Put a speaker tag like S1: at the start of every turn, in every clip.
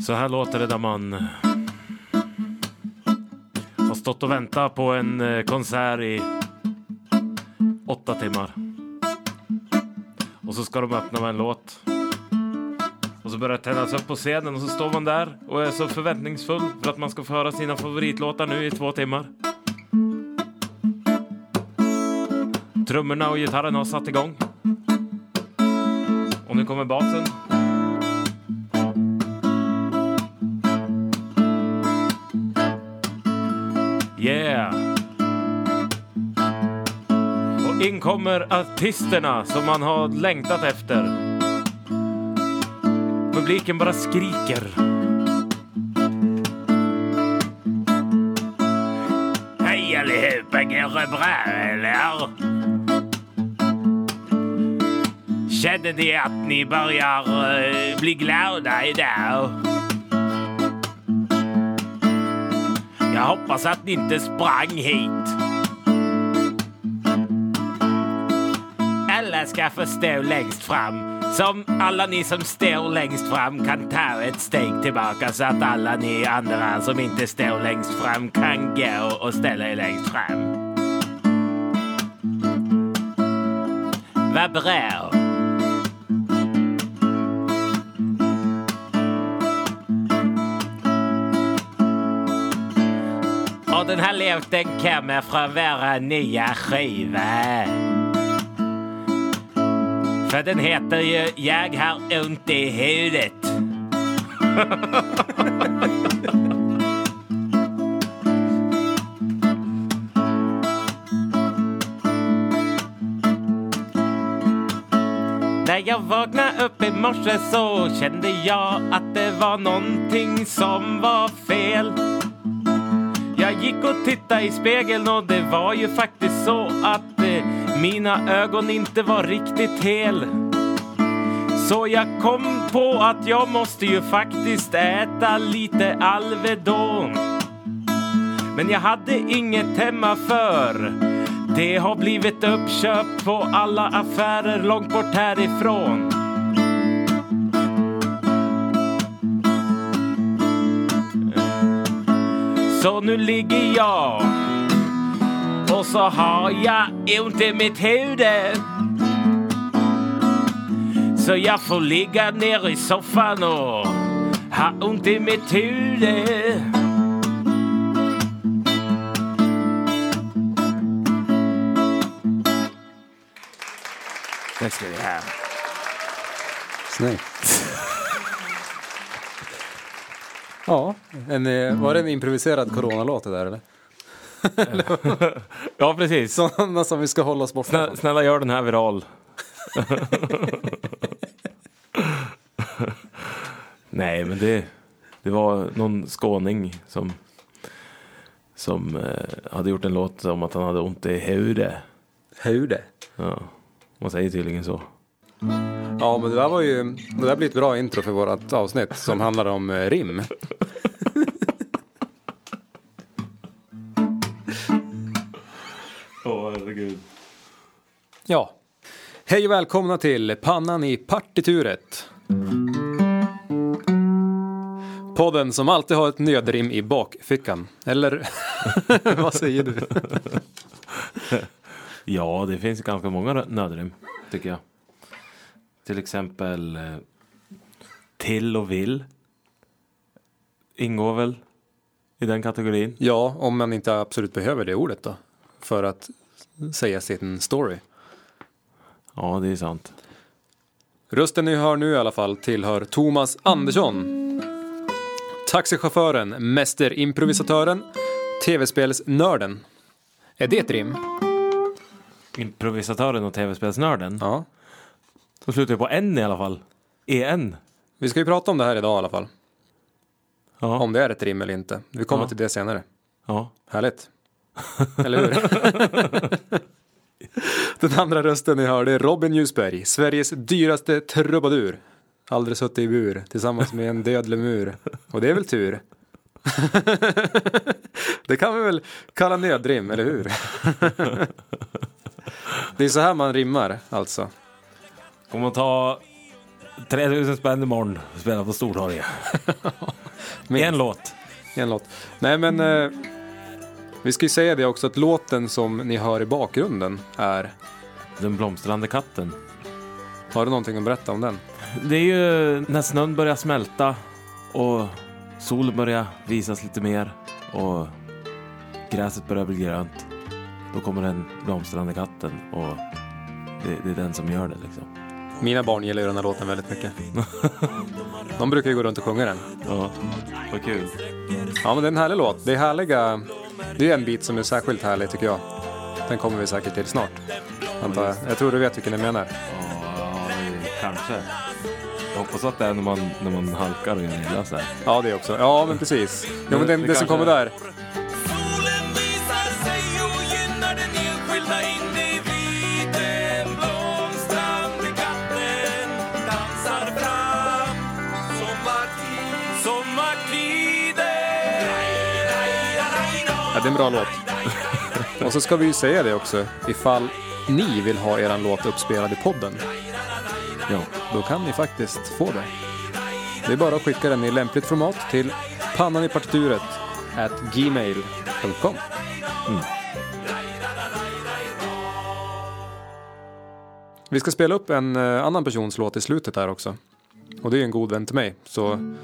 S1: Så här låter det när man har stått och väntat på en eh, konsert i åtta timmar. Och så ska de öppna med en låt. Och så börjar det tändas upp på scenen och så står man där och är så förväntningsfull för att man ska få höra sina favoritlåtar nu i två timmar. Trummorna och gitarren har satt igång. Och nu kommer basen. Yeah! Och in kommer artisterna som man har längtat efter. Publiken bara skriker. Hej allihopa, går det bra eller? Känner ni att ni börjar uh, bli glada idag? Jag hoppas att ni inte sprang hit. Alla ska få stå längst fram. Som alla ni som står längst fram kan ta ett steg tillbaka så att alla ni andra som inte står längst fram kan gå och ställa er längst fram. Vad bra. Och den här låten kommer från våra nya skiva. För den heter ju Jag har ont i huvudet. När jag vaknade upp i morse så kände jag att det var någonting som var fel. Jag gick och tittade i spegeln och det var ju faktiskt så att eh, mina ögon inte var riktigt hel. Så jag kom på att jag måste ju faktiskt äta lite Alvedon. Men jag hade inget hemma för det har blivit uppköpt på alla affärer långt bort härifrån. Så nu ligger jag och så har jag ont i mitt huvud. Så jag får ligga ner i soffan och ha ont i mitt huvud. Det ska vi ha.
S2: Snyggt. Ja, en, eh, var det en improviserad coronalåt det där eller?
S1: Ja, precis.
S2: Sådana som vi ska hålla oss borta
S1: Snälla,
S2: från.
S1: snälla gör den här viral. Nej, men det, det var någon skåning som, som eh, hade gjort en låt om att han hade ont i huvudet.
S2: Hur det?
S1: Ja, man säger tydligen så.
S2: Ja, men det där var ju, det där blir ett bra intro för vårt avsnitt som handlar om eh, rim.
S1: Åh, herregud.
S2: Ja. Hej och välkomna till Pannan i partituret. Podden som alltid har ett nödrim i bakfickan. Eller vad säger du?
S1: Ja, det finns ganska många nödrim, tycker jag. Till exempel eh, till och vill. Ingår väl i den kategorin.
S2: Ja, om man inte absolut behöver det ordet då. För att säga sin story.
S1: Ja, det är sant.
S2: Rösten ni hör nu i alla fall tillhör Thomas Andersson. Taxichauffören, mästerimprovisatören, tv-spelsnörden. Är det ett rim?
S1: Improvisatören och tv-spelsnörden.
S2: Ja.
S1: Så slutar på en i alla fall. En.
S2: Vi ska ju prata om det här idag i alla fall.
S1: Ja.
S2: Om det är ett rim eller inte. Vi kommer
S1: Ja.
S2: till det senare.
S1: ja.
S2: Härligt. Eller hur? Den andra rösten ni hörde är Robin Ljusberg, Sveriges dyraste trubadur. Aldrig suttit i bur tillsammans med en död lemur. Och det är väl tur. det kan vi väl kalla nödrim, eller hur? det är så här man rimmar, alltså.
S1: Om man tar 3000 spänn imorgon, spela på Stortorget.
S2: Minst.
S1: En låt.
S2: En låt. Nej men, eh, vi ska ju säga det också att låten som ni hör i bakgrunden är,
S1: Den blomstrande katten.
S2: har du någonting att berätta om den?
S1: Det är ju när snön börjar smälta och solen börjar visas lite mer och gräset börjar bli grönt. Då kommer den blomstrande katten och det, det är den som gör det liksom.
S2: Mina barn gillar ju den här låten väldigt mycket. De brukar ju gå runt och sjunga den.
S1: Ja, vad kul.
S2: Ja men det är en härlig låt. Det är härliga, det är en bit som är särskilt härlig tycker jag. Den kommer vi säkert till snart. Antar jag. Jag tror du vet vilken jag menar.
S1: Ja, kanske. Jag hoppas att det är när man, när man halkar och gör illa sig.
S2: Ja det också. Ja men precis. Jo men det,
S1: Det
S2: det som kommer
S1: är.
S2: där. Ja, det är en bra låt. Och så ska vi ju säga det också. Ifall ni vill ha er låt uppspelad i podden. Ja, då kan ni faktiskt få det. Det är bara att skicka den i lämpligt format till pannan i partituret at gmail.com. Mm. Vi ska spela upp en eh, annan persons låt i slutet här också. Och det är en god vän till mig, så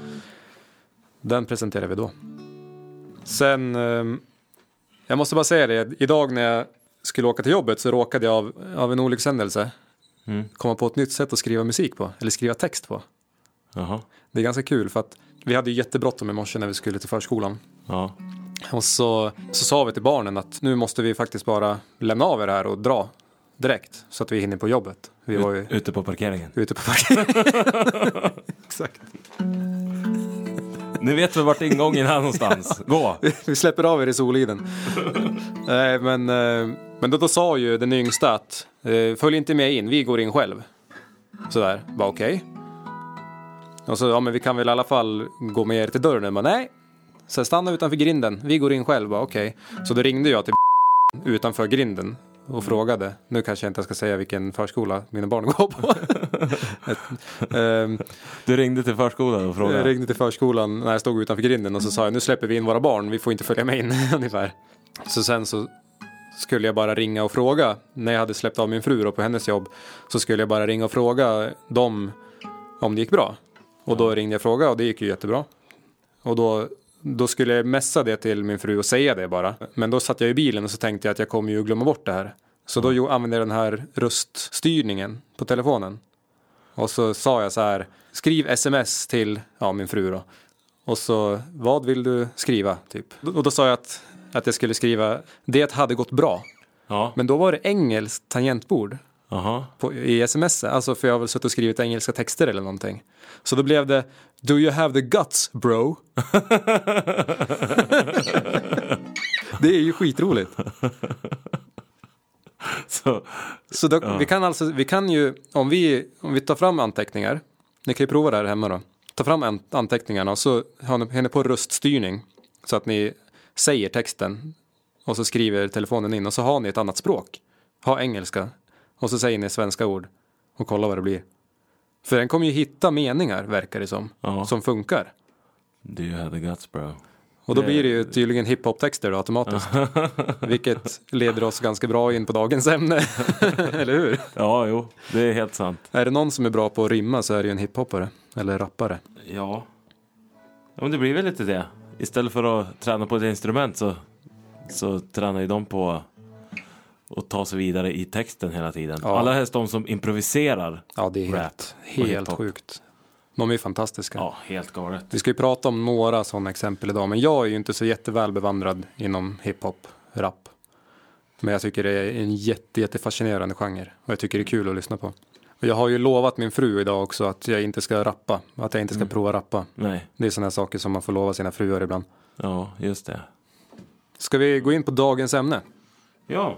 S2: den presenterar vi då. Sen, ehm, jag måste bara säga det, idag när jag skulle åka till jobbet så råkade jag av, av en olyckshändelse
S1: Mm.
S2: komma på ett nytt sätt att skriva musik på, eller skriva text på.
S1: Jaha.
S2: Det är ganska kul för att vi hade ju jättebråttom i morse när vi skulle till förskolan.
S1: Ja.
S2: Och så, så sa vi till barnen att nu måste vi faktiskt bara lämna av er här och dra direkt så att vi hinner på jobbet. Vi var ju
S1: Ut, ute på parkeringen.
S2: ute på parkeringen. Exakt.
S1: Ni vet väl vart ingången är någonstans? Gå!
S2: Vi släpper av er i Soliden. Nej, men, eh, men då, då sa ju den yngsta att eh, följ inte med in, vi går in själv. Sådär, var okej. Och så, ja men vi kan väl i alla fall gå med er till dörren. Men nej, så stanna utanför grinden, vi går in själv, okej. Så då ringde jag till utanför grinden och frågade. Nu kanske jag inte ska säga vilken förskola mina barn går på. Ehm,
S1: Du ringde till förskolan och
S2: jag
S1: frågade.
S2: ringde till förskolan när jag stod utanför grinden och så sa jag nu släpper vi in våra barn, vi får inte följa med in ungefär. Så sen så skulle jag bara ringa och fråga när jag hade släppt av min fru då på hennes jobb så skulle jag bara ringa och fråga dem om det gick bra. Och då ringde jag och frågade och det gick ju jättebra. Och då, då skulle jag messa det till min fru och säga det bara. Men då satt jag i bilen och så tänkte jag att jag kommer ju glömma bort det här. Så då använde jag den här röststyrningen på telefonen. Och så sa jag så här, skriv sms till ja, min fru då. Och så, vad vill du skriva? Typ. Och då sa jag att, att jag skulle skriva, det hade gått bra.
S1: Ja.
S2: Men då var det engelskt tangentbord. På, i sms. Alltså för jag har väl suttit och skrivit engelska texter eller någonting. Så då blev det, do you have the guts bro? det är ju skitroligt.
S1: Så,
S2: Så då, vi kan alltså, vi kan ju, om vi, om vi tar fram anteckningar, ni kan ju prova det här hemma då. Ta fram an- anteckningarna och så har ni, har ni på röststyrning så att ni säger texten och så skriver telefonen in och så har ni ett annat språk. Ha engelska och så säger ni svenska ord och kolla vad det blir. För den kommer ju hitta meningar verkar det som,
S1: Ja.
S2: som funkar.
S1: do you have the guts bro?
S2: Och då blir det ju tydligen hiphop-texter då automatiskt. Vilket leder oss ganska bra in på dagens ämne. Eller hur?
S1: Ja, jo, det är helt sant.
S2: Är det någon som är bra på att rimma så är det ju en hiphoppare. Eller rappare.
S1: Ja. ja men det blir väl lite det. Istället för att träna på ett instrument så, så tränar ju de på att ta sig vidare i texten hela tiden.
S2: Ja.
S1: Alla helst de som improviserar.
S2: Ja, det är helt,
S1: och
S2: helt sjukt. De är fantastiska.
S1: Ja, helt galet.
S2: Vi ska ju prata om några sådana exempel idag. Men jag är ju inte så jätteväl bevandrad inom hiphop, rap. Men jag tycker det är en jätte, jättefascinerande genre. Och jag tycker det är kul att lyssna på. Och jag har ju lovat min fru idag också att jag inte ska rappa. Att jag inte ska prova rappa.
S1: Nej,
S2: Det är sådana saker som man får lova sina fruar ibland.
S1: ja, just det.
S2: Ska vi gå in på dagens ämne?
S1: Ja.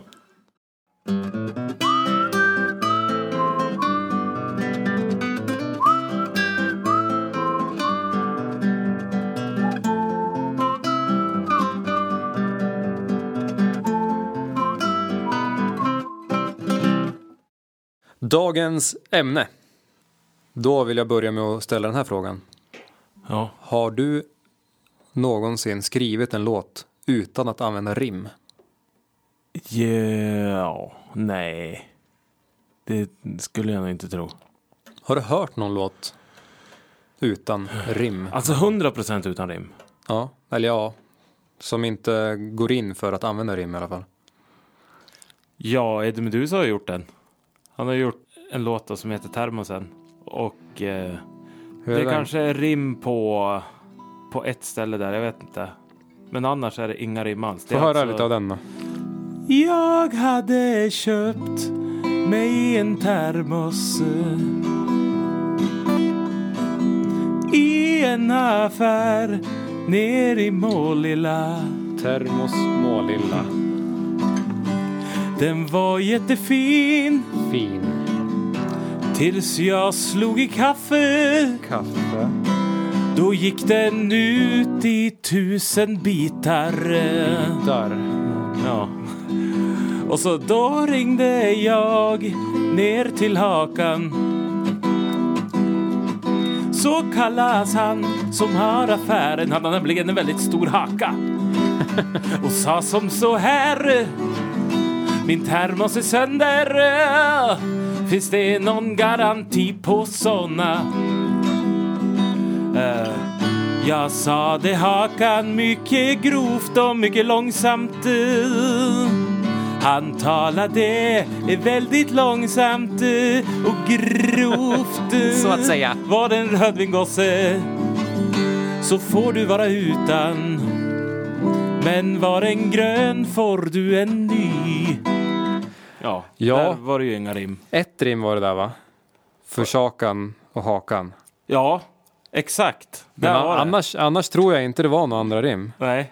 S2: Dagens ämne. Då vill jag börja med att ställa den här frågan.
S1: Ja.
S2: Har du någonsin skrivit en låt utan att använda rim?
S1: Ja, nej. Det skulle jag nog inte tro.
S2: Har du hört någon låt utan rim?
S1: Alltså 100% utan rim.
S2: Ja, eller ja, som inte går in för att använda rim i alla fall.
S1: Ja, Eddie Meduza har gjort den. Han har gjort en låt som heter Termosen. Och eh, det
S2: är
S1: kanske är rim på, på ett ställe där, jag vet inte. Men annars är det inga rim alls. Det
S2: Få höra
S1: alltså-
S2: lite av den då.
S1: Jag hade köpt mig en termos i en affär ner i Målilla.
S2: Termos Målilla.
S1: Den var jättefin
S2: Fin.
S1: tills jag slog i kaffe.
S2: Kaffe.
S1: Då gick den ut i tusen bitar.
S2: Där.
S1: Ja. Och så då ringde jag ner till Hakan. Så kallas han som har affären. Han har nämligen en väldigt stor haka. Och sa som så här. Min termos är sönder. Finns det någon garanti på såna? Eh, jag sa det Hakan mycket grovt och mycket långsamt. Han talade väldigt långsamt eh, och grovt. eh.
S2: Så att säga.
S1: Var det en rödvingosse så får du vara utan. Men var en grön får du en ny. Ja,
S2: Ja.
S1: där var det ju inga rim.
S2: Ett rim var det där va? Försakan och hakan.
S1: Ja, exakt.
S2: Men
S1: var det.
S2: annars, annars tror jag inte det var några andra rim.
S1: Nej.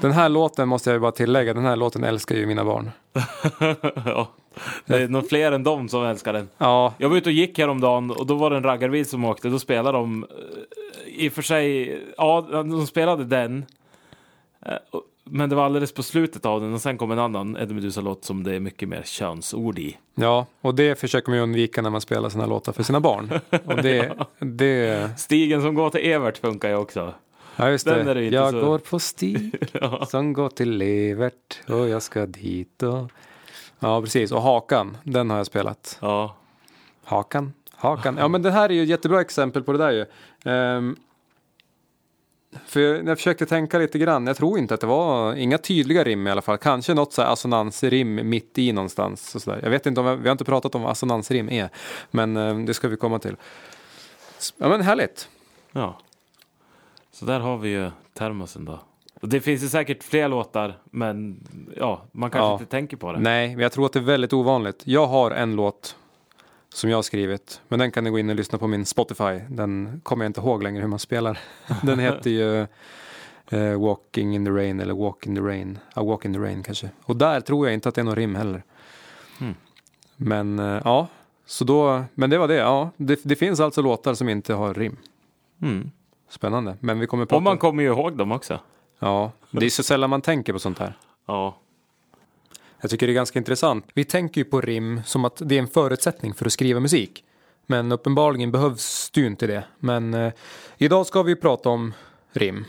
S2: Den här låten måste jag ju bara tillägga, den här låten älskar ju mina barn.
S1: ja. Det är nog fler än dem som älskar den.
S2: Ja,
S1: Jag var ute och gick häromdagen och då var det en raggarbil som åkte. Då spelade de, eh, i och för sig, ja, de spelade den. Eh, Men det var alldeles på slutet av den och sen kom en annan Eddie Meduza-låt som det är mycket mer könsord i.
S2: ja, och det försöker man ju undvika när man spelar sina låtar för sina barn. Och det, det,
S1: Stigen som går till Evert funkar ju också.
S2: Ja just
S1: Den är det
S2: Jag
S1: så-
S2: går på stig som går till Evert och jag ska dit och... Ja, precis. Och Hakan, den har jag spelat.
S1: Ja.
S2: Hakan, Hakan. Ja, men det här är ju ett jättebra exempel på det där ju. Ehm, för jag, jag försökte tänka lite grann. Jag tror inte att det var inga tydliga rim i alla fall. Kanske något så här assonansrim mitt i någonstans. Och så där. Jag vet inte om vi har inte pratat om vad assonansrim är. Men eh, det ska vi komma till. Ja men härligt.
S1: ja. Så där har vi ju termosen då. Det finns ju säkert fler låtar, men ja, man kanske
S2: Ja.
S1: inte tänker på det.
S2: Nej, men jag tror att det är väldigt ovanligt. Jag har en låt som jag har skrivit. Men den kan ni gå in och lyssna på min Spotify. Den kommer jag inte ihåg längre hur man spelar. Den heter ju eh, Walking in the Rain eller Walk in the Rain. Ja, Walk in the Rain kanske. Och där tror jag inte att det är någon rim heller.
S1: Mm.
S2: Men eh, ja, så då, men det var det. Ja, det, det finns alltså låtar som inte har rim.
S1: Mm.
S2: Spännande. Men vi kommer prata
S1: Och man kommer ju ihåg dem också.
S2: Ja, det är så sällan man tänker på sånt här.
S1: Ja.
S2: Jag tycker det är ganska intressant. Vi tänker ju på rim som att det är en förutsättning för att skriva musik. Men uppenbarligen behövs det ju inte det. Men eh, idag ska vi prata om rim.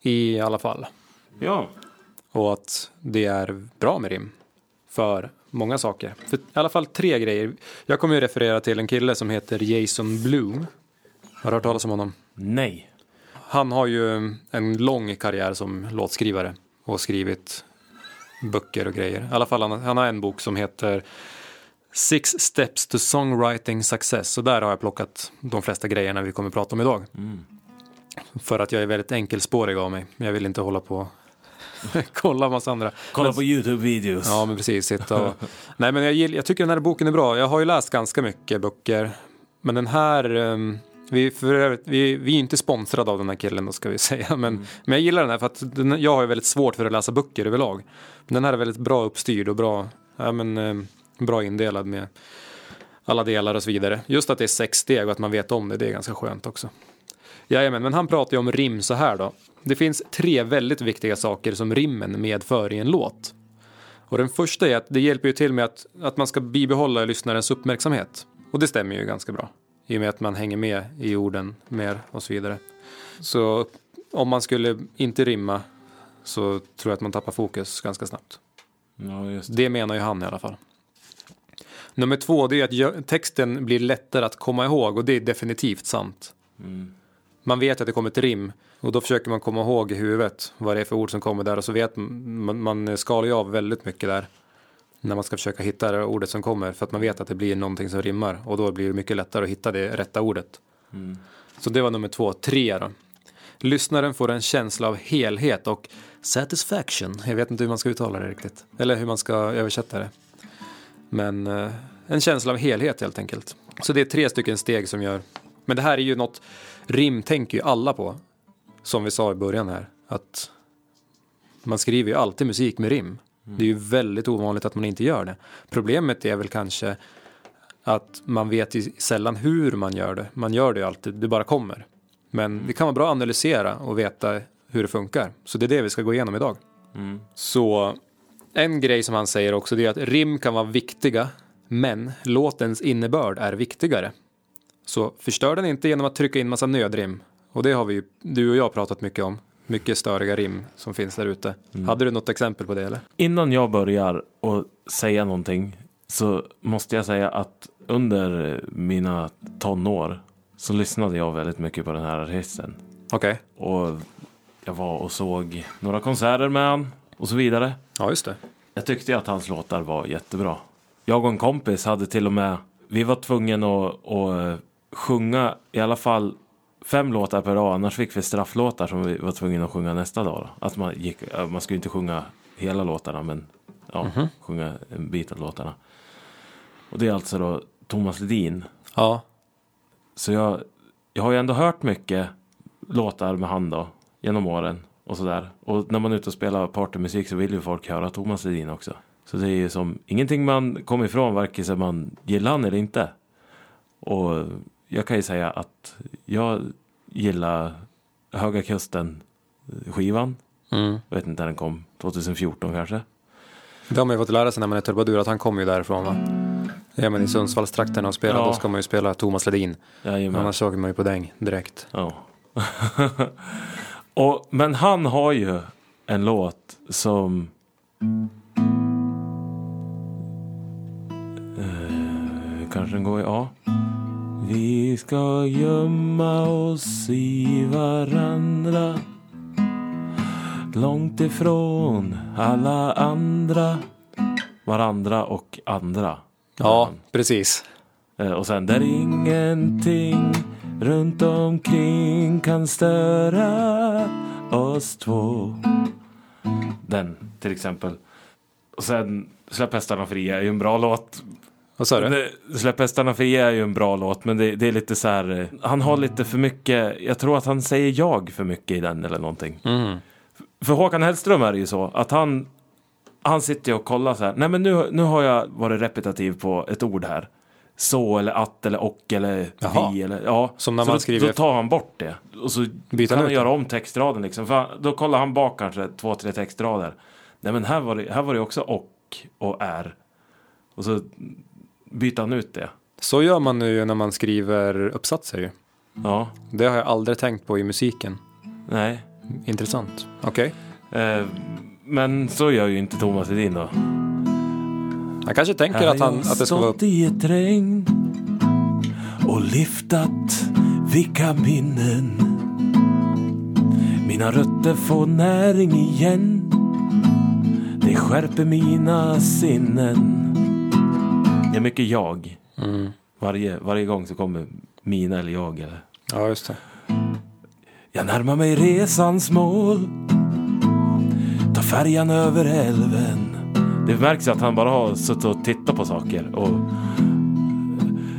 S2: I alla fall.
S1: Ja.
S2: Och att det är bra med rim. För många saker. För i alla fall tre grejer. Jag kommer ju referera till en kille som heter Jason Blue. Har du hört talas om honom?
S1: Nej.
S2: Han har ju en lång karriär som låtskrivare och skrivit böcker och grejer. I alla fall han, han har en bok som heter Six Steps to Songwriting Success. Och där har jag plockat de flesta grejerna vi kommer att prata om idag. För att jag är väldigt enkelspårig av mig. Jag vill inte hålla på kolla massa andra.
S1: Kolla på Youtube-videos.
S2: Ja, men precis. Sitta och... Nej, men jag, jag tycker den här boken är bra. Jag har ju läst ganska mycket böcker. Men den här... ehm, vi, för övrigt, vi, vi är inte sponsrade av den här killen då ska vi säga. Men, men jag gillar den här för att den, jag har ju väldigt svårt för att läsa böcker överlag. Men den här är väldigt bra uppstyrd och bra, ja, men, ehm, bra indelad med alla delar och så vidare. Just att det är sex steg och att man vet om det, det är ganska skönt också. Jajamän, men han pratar ju om rim så här då. Det finns tre väldigt viktiga saker som rimmen medför i en låt. Och den första är att det hjälper ju till med att, att man ska bibehålla lyssnarens uppmärksamhet. Och det stämmer ju ganska bra i och med att man hänger med i orden mer och så vidare. Så om man skulle inte rimma så tror jag att man tappar fokus ganska snabbt.
S1: Ja, det.
S2: Det menar ju han i alla fall. Nummer två, det är att texten blir lättare att komma ihåg och det är definitivt sant.
S1: Mm.
S2: Man vet att det kommer ett rim och då försöker man komma ihåg i huvudet vad det är för ord som kommer där och så vet man, man skalar ju av väldigt mycket där när man ska försöka hitta det ordet som kommer för att man vet att det blir någonting som rimmar och då blir det mycket lättare att hitta det rätta ordet.
S1: Mm.
S2: Så det var nummer två. Tre då. Lyssnaren får en känsla av helhet och satisfaction. Jag vet inte hur man ska uttala det riktigt. Eller hur man ska översätta det. Men eh, en känsla av helhet helt enkelt. Så det är tre stycken steg som gör. Men det här är ju något, rim tänker ju alla på. Som vi sa i början här. Att man skriver ju alltid musik med rim. Det är ju väldigt ovanligt att man inte gör det. Problemet är väl kanske att man vet ju sällan hur man gör det. Man gör det ju alltid, det bara kommer. Men det kan vara bra att analysera och veta hur det funkar. Så det är det vi ska gå igenom idag.
S1: Mm.
S2: Så en grej som han säger också det är att rim kan vara viktiga, men låtens innebörd är viktigare. Så förstör den inte genom att trycka in massa nödrim. Och det har vi ju, du och jag pratat mycket om. Mycket störiga rim som finns där ute. Hade du något exempel på det eller?
S1: Innan jag börjar att säga någonting så måste jag säga att under mina tonår så lyssnade jag väldigt mycket på den här artisten.
S2: Okej.
S1: Och jag var och såg några konserter med han och så vidare.
S2: Ja, just det.
S1: Jag tyckte att hans låtar var jättebra. Jag och en kompis hade till och med, vi var tvungna att, att sjunga i alla fall fem låtar per dag, annars fick vi strafflåtar som vi var tvungna att sjunga nästa dag. Då. Att man, gick, man skulle inte sjunga hela låtarna, men ja, sjunga en bit av låtarna. Och det är alltså då Thomas Ledin.
S2: Ja,
S1: Så jag, jag har ju ändå hört mycket låtar med han då, genom åren och sådär. Och när man är ute och spelar partymusik så vill ju folk höra Thomas Ledin också. Så det är ju som ingenting man kommer ifrån, varken man gillar han eller inte. Och jag kan ju säga att jag gillar Höga Kusten skivan.
S2: mm.
S1: Jag vet inte när den kom, 2014 kanske.
S2: Det har man ju fått lära sig när man är trubadur att han kommer ju därifrån va? Är man i Sundsvallstrakterna och spelar
S1: Ja.
S2: då ska man ju spela Thomas Ledin.
S1: Jajamän.
S2: Annars åker man ju på däng direkt.
S1: Ja. och, men han har ju en låt som... Eh, kanske den går i A. Vi ska gömma oss i varandra Långt ifrån alla andra Varandra och andra
S2: Ja, precis.
S1: Eh, Och sen där ingenting runt omkring kan störa oss två. Den till exempel. Och sen Släpp hästarna fria är ju en bra låt.
S2: Vad sa du?
S1: Det- Släpp hästarna fria är ju en bra låt men det, det är lite så här. eh, Han har lite för mycket. Jag tror att han säger jag för mycket i den eller någonting.
S2: Mm.
S1: För Håkan Hellström är det ju så att han han sitter ju och kollar så här. Nej men nu, nu har jag varit repetitiv på ett ord här. Så eller att eller och eller
S2: Jaha.
S1: vi eller ja.
S2: Som när
S1: så
S2: man
S1: då,
S2: skriver-
S1: Då tar han bort det. Och så
S2: Byter
S1: kan
S2: han
S1: göra om textraden liksom. För han, då kollar han bak kanske två, tre textrader. Nej men här var det, här var det också och och är. Och så byter han ut det.
S2: Så gör man nu när man skriver uppsatser ju.
S1: Ja,
S2: Det har jag aldrig tänkt på i musiken.
S1: nej.
S2: Intressant. Okej.
S1: Eh, men så gör ju inte Thomas Edin då.
S2: Jag kanske tänker att, han, att det ska vara
S1: i ett regn och lyftat vilka minnen. Mina rötter får näring igen. Det skärper mina sinnen. Det är mycket jag.
S2: Mm.
S1: Varje, varje gång så kommer mina eller jag. Eller.
S2: Ja, just det.
S1: Jag närmar mig resans mål. Tar färjan över älven. Det märks att han bara har suttit och tittat på saker. Och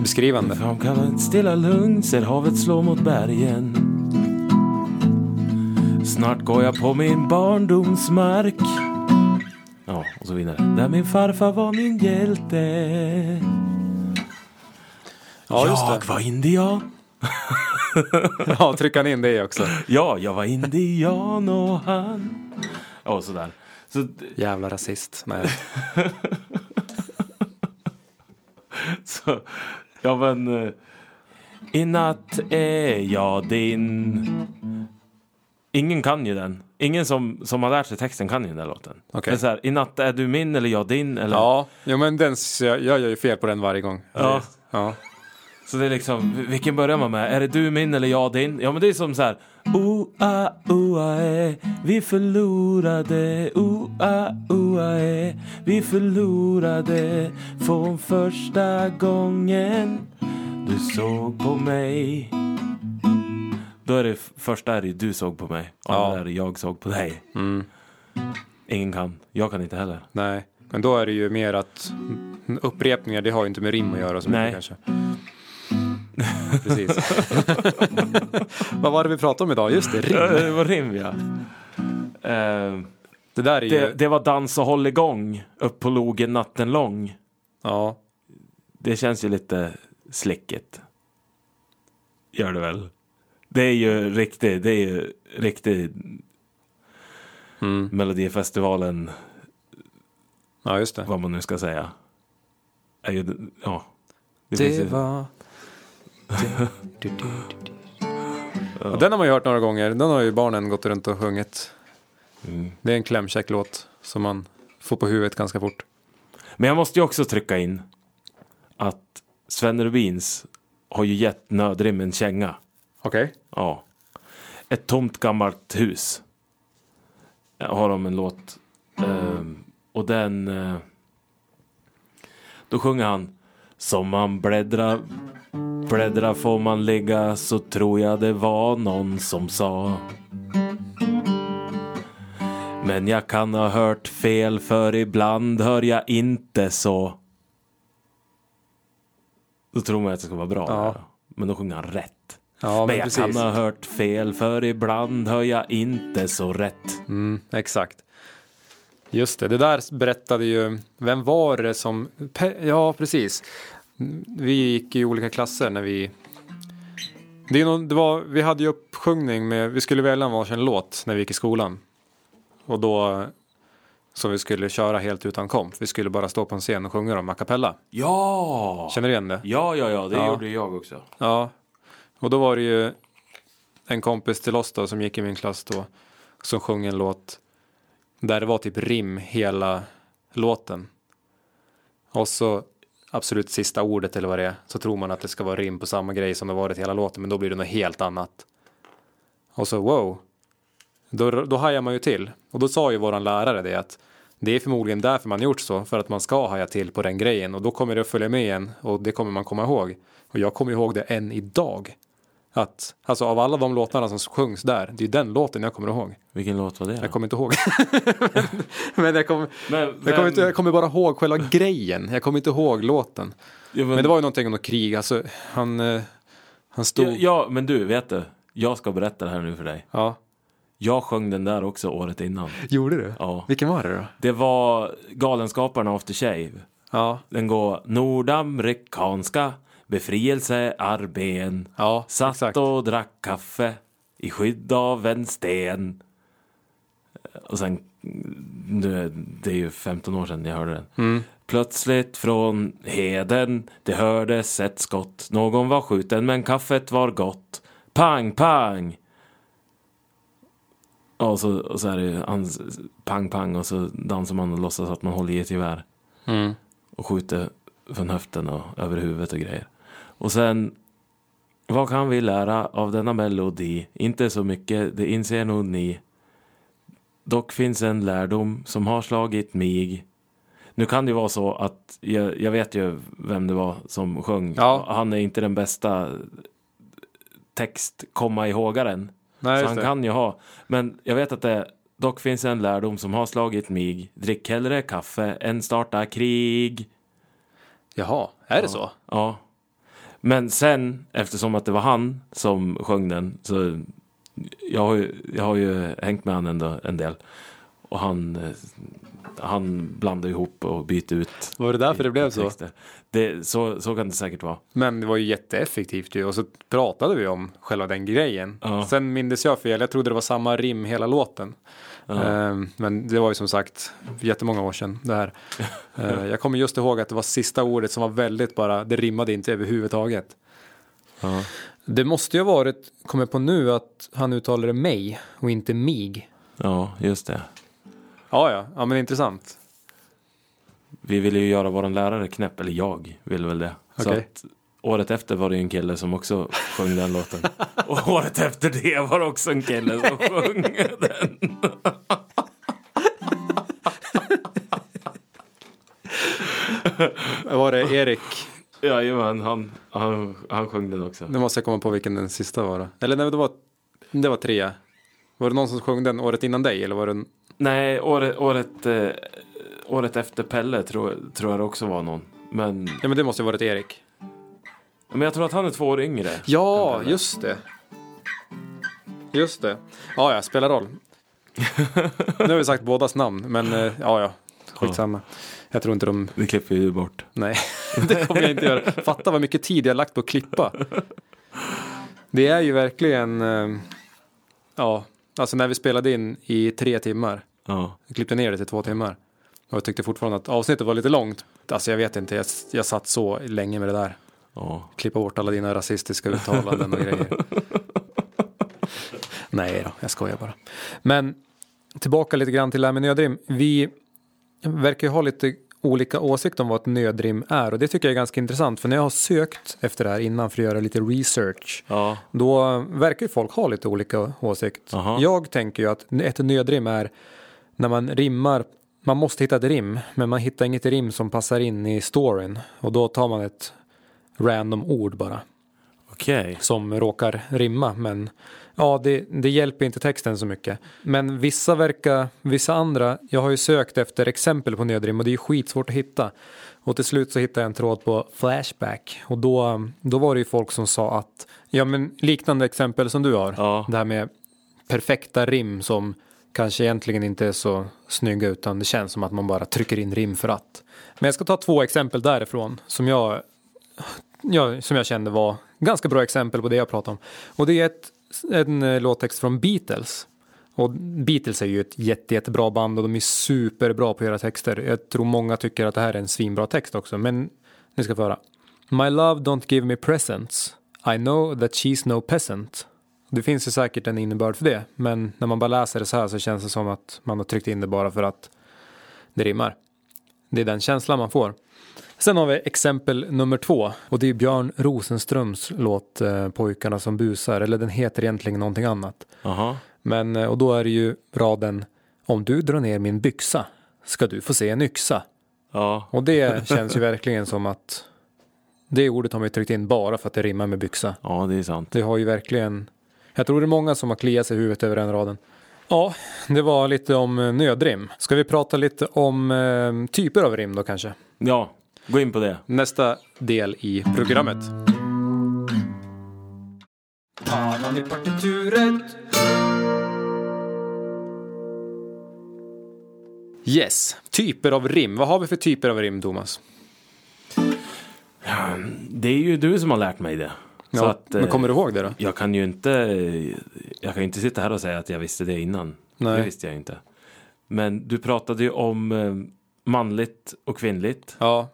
S2: Beskrivande.
S1: Framkallar ett stilla lugn, ser havet slå mot bergen. Snart går jag på min barndomsmark. Ja, och så vidare. Där min farfar var min hjälte.
S2: Ja, just
S1: jag
S2: det.
S1: var indian.
S2: Ja, trycka han in det också.
S1: Ja, jag var indian och han. Ja, sådär. Så,
S2: Jävla rasist. Nej.
S1: så, ja men. eh, I natt är jag din. Ingen kan ju den. Ingen som, som har lärt sig texten kan ju den där låten.
S2: Okej.
S1: Det är så här, I natt är du min eller jag din. Eller?
S2: Ja, jo, men den, jag, jag gör ju fel på den varje gång.
S1: Ja.
S2: ja.
S1: Så det är liksom, vilken börjar man med? Är det du min eller jag din? Ja men det är som så här. Oa, oa, e, vi förlorade. Oa, oa, e, vi förlorade. Från första gången du såg på mig. Då är det första är det du såg på mig. Och
S2: Ja.
S1: andra är det jag såg på dig.
S2: Mm.
S1: Ingen kan. Jag kan inte heller.
S2: Nej, men då är det ju mer att upprepningar, det har ju inte med rim att göra så mycket
S1: Nej.
S2: kanske. Precis. Vad var det vi pratade om idag? Just det, rim.
S1: Det var rim ja. Eh,
S2: Det där är ju...
S1: det, det var dans och håll igång. Upp på logen natten lång.
S2: Ja,
S1: Det känns ju lite slickigt. Gör det väl? Det är ju riktigt, det är ju riktigt
S2: mm.
S1: Melodifestivalen,
S2: ja just det.
S1: vad man nu ska säga. Är ju, ja. Det
S2: Det var... Och den har man ju hört några gånger. Den har ju barnen gått runt och sjungit.
S1: Mm.
S2: Det är en klämkäck låt som man får på huvudet ganska fort.
S1: Men jag måste ju också trycka in att Sven Rubins har ju gett Nödrim en känga.
S2: Okej.
S1: Ja. Ett tomt gammalt hus. Har de en låt. Ehm, och den... eh, då sjunger han. Som man bläddrar, bläddrar får man ligga så tror jag det var någon som sa. Men jag kan ha hört fel för ibland hör jag inte så. Då tror man att det ska vara bra.
S2: Ja.
S1: Men då sjunger han rätt.
S2: Ja,
S1: Men
S2: men
S1: jag
S2: precis.
S1: kan ha hört fel för ibland hör jag inte så rätt.
S2: Mm, exakt. Just det, det där berättade ju, vem var det som, ja precis. Vi gick i olika klasser när vi, det är någon, det var, vi hade ju uppsjungning med, vi skulle välja en varsin låt när vi gick i skolan. Och då, som vi skulle köra helt utan komp. Vi skulle bara stå på en scen och sjunga dem a cappella.
S1: Ja!
S2: Känner du igen det?
S1: Ja, ja, ja, det
S2: Ja.
S1: gjorde jag också.
S2: Ja, och då var det ju en kompis till oss då som gick i min klass då som sjöng en låt där det var typ rim hela låten. Och så absolut sista ordet eller vad det är så tror man att det ska vara rim på samma grej som det varit hela låten men då blir det något helt annat. Och så wow, då, då hajar man ju till. Och då sa ju våran lärare det att det är förmodligen därför man gjort så, för att man ska haja till på den grejen och då kommer det att följa med en och det kommer man komma ihåg. Och jag kommer ihåg det än idag. Att, alltså av alla de låtarna som sjungs där, det är den låten jag kommer ihåg.
S1: Vilken låt var det?
S2: Jag kommer inte ihåg. men, men jag kommer,
S1: Men,
S2: jag, kommer inte, jag kommer bara ihåg själva grejen. Jag kommer inte ihåg låten.
S1: ja, men,
S2: Men det var ju någonting om något krig, alltså han, eh, han stod...
S1: ja, ja, men du, vet du? Jag ska berätta det här nu för dig.
S2: ja.
S1: Jag sjöng den där också året innan.
S2: Gjorde du?
S1: Ja.
S2: Vilken var det då?
S1: Det var Galenskaparna After Shave.
S2: Ja,
S1: Den går Nordamerikanska befrielsearmén.
S2: ja
S1: Satt
S2: exakt.
S1: och drack kaffe i skydd av en sten. Och sen, nu, är- det är ju 15 år sedan jag hörde den.
S2: Mm.
S1: Plötsligt från heden det hördes ett skott. Någon var skjuten men kaffet var gott. Pang, pang! Och så, och så är det ju pang, pang och så dansar man och låtsas att man håller i ett gevär.
S2: Mm.
S1: Och skjuter från höften och över huvudet och grejer. Och sen, vad kan vi lära av denna melodi? Inte så mycket, det inser nog ni. Dock finns en lärdom som har slagit mig. Nu kan det ju vara så att, jag, jag vet ju vem det var som sjöng.
S2: Ja.
S1: Han är inte den bästa text komma ihågaren.
S2: Nej,
S1: så han
S2: det.
S1: kan ju ha. Men jag vet att det dock finns en lärdom som har slagit mig. Drick hellre kaffe än starta krig.
S2: Jaha, är det så?
S1: Ja. Men sen, eftersom att det var han som sjöng den, så jag har ju, jag har ju hängt med han ändå en del. Och han, eh, han blandade ihop och bytte ut.
S2: Var det därför det blev så?
S1: Det, så? Så kan det säkert vara.
S2: Men det var ju jätteeffektivt ju och så pratade vi om själva den grejen.
S1: Ja.
S2: Sen mindes jag fel, jag trodde det var samma rim hela låten. Ehm, men det var ju som sagt jättemånga år sedan det här. Ehm, jag kommer just ihåg att det var sista ordet som var väldigt bara, det rimmade inte överhuvudtaget.
S1: Ja.
S2: Det måste ju ha varit, kommer på nu, att han uttalade mig och inte mig.
S1: ja, just det.
S2: Ja, ja, ja men intressant.
S1: Vi ville ju göra våran lärare knäpp, eller jag vill väl det. Så
S2: Okej.
S1: att året efter var det en kille som också sjöng den låten. Och året efter det var det också en kille som sjöng den.
S2: Var det Erik?
S1: Jajamän, han, han, han sjöng den också.
S2: Nu måste jag komma på vilken den sista var då. Eller nej, det var, det var tre. Var det någon som sjöng den året innan dig eller var det en...
S1: Nej, året, året, eh, året efter Pelle tror, tror jag det också var någon. Men,
S2: Ja men det måste ju ha varit Erik.
S1: Men jag tror att han är två år yngre.
S2: Ja, just det. Just det. Ja, ja, spelar roll. nu har vi sagt bådas namn, men eh, ja, ja. Skitsamma. Jag tror inte de...
S1: Det klipper vi ju bort.
S2: Nej, det kommer jag inte göra. Fatta vad mycket tid jag lagt på att klippa. Det är ju verkligen... eh, Ja, alltså när vi spelade in i tre timmar.
S1: Ja.
S2: Jag klippte ner det till två timmar. Och jag tyckte fortfarande att avsnittet var lite långt. Alltså jag vet inte, jag, jag satt så länge med det där.
S1: Ja.
S2: Klippa bort alla dina rasistiska uttalanden och grejer. Nej då, jag skojar bara. Men tillbaka lite grann till det här med nödrim. Vi verkar ju ha lite olika åsikter om vad ett nödrim är och det tycker jag är ganska intressant för när jag har sökt efter det här innan för att göra lite research
S1: Ja.
S2: då verkar ju folk ha lite olika åsikt.
S1: Aha.
S2: Jag tänker ju att ett nödrim är när man rimmar, man måste hitta ett rim, men man hittar inget rim som passar in i storyn. Och då tar man ett random ord bara,
S1: Okej.
S2: som råkar rimma. Men ja, det, det hjälper inte texten så mycket. Men vissa verkar, vissa andra, jag har ju sökt efter exempel på nödrim och det är skitsvårt att hitta. Och till slut så hittade jag en tråd på Flashback och då, då var det ju folk som sa att, ja men liknande exempel som du har,
S1: Ja.
S2: det här med perfekta rim som kanske egentligen inte är så snygga utan det känns som att man bara trycker in rim för att. Men jag ska ta två exempel därifrån som jag, ja, som jag kände var ganska bra exempel på det jag pratade om. Och det är ett, en eh, låttext från Beatles. Och Beatles är ju ett jätte, jättebra band och de är superbra på att göra texter. Jag tror många tycker att det här är en svinbra text också, men ni ska få höra. My love don't give me presents. I know that she's no peasant. Det finns ju säkert en innebörd för det, men när man bara läser det så här så känns det som att man har tryckt in det bara för att det rimmar. Det är den känslan man får. Sen har vi exempel nummer två och det är Björn Rosenströms låt eh, Pojkarna som busar, eller den heter egentligen någonting annat.
S1: Jaha.
S2: Men, eh, och då är det ju raden Om du drar ner min byxa ska du få se en yxa.
S1: Ja.
S2: Och det känns ju verkligen som att det ordet har man ju tryckt in bara för att det rimmar med byxa.
S1: ja, det är sant.
S2: Det har ju verkligen, jag tror det är många som har kliat sig i huvudet över den raden. Ja, det var lite om eh, nödrim. Ska vi prata lite om eh, typer av rim då kanske?
S1: Ja, gå in på det.
S2: Nästa del i programmet. Pannan i partituret. Yes, typer av rim. Vad har vi för typer av rim, Thomas?
S1: Det är ju du som har lärt mig det. Så
S2: Ja,
S1: att,
S2: men
S1: eh,
S2: kommer du ihåg det då?
S1: Jag kan ju inte, jag kan ju inte sitta här och säga att jag visste det innan.
S2: Nej.
S1: Det visste jag inte. Men du pratade ju om eh, manligt och kvinnligt.
S2: Ja,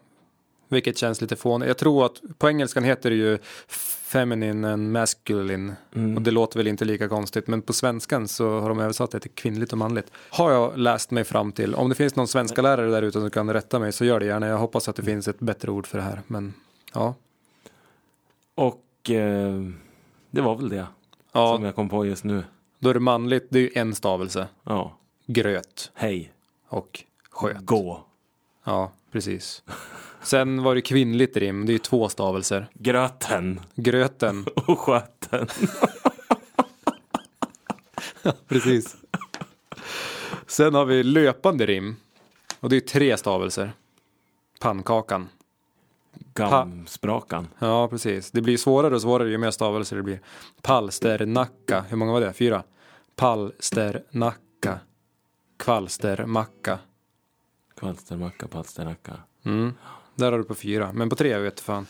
S2: vilket känns lite fånigt. Jag tror att på engelskan heter det ju feminine and masculine. Och det låter väl inte lika konstigt. Men på svenskan så har de översatt det till kvinnligt och manligt. Har jag läst mig fram till. Om det finns någon svenska lärare där ute som kan rätta mig så gör det gärna. Jag hoppas att det finns ett bättre ord för det här. Men ja.
S1: Och eh, det var väl det som
S2: Ja,
S1: jag kom på just nu.
S2: då är det manligt. Det är ju en stavelse.
S1: Ja,
S2: Gröt
S1: hej,
S2: och sköt.
S1: gå.
S2: Ja, precis. Sen var det kvinnligt rim. Det är ju två stavelser.
S1: Gröten
S2: Gröten.
S1: och sköten.
S2: Precis. Sen har vi löpande rim. Och det är tre stavelser. Pannkakan.
S1: Gamsprakan.
S2: Ja, precis. Det blir svårare och svårare ju mer stavelser det blir. Palsternacka. Hur många var det? Fyra. Palsternacka. Kvalstermacka.
S1: Kvalstermacka, palsternacka.
S2: Mm. Där har du på fyra. Men på tre jag vet fan.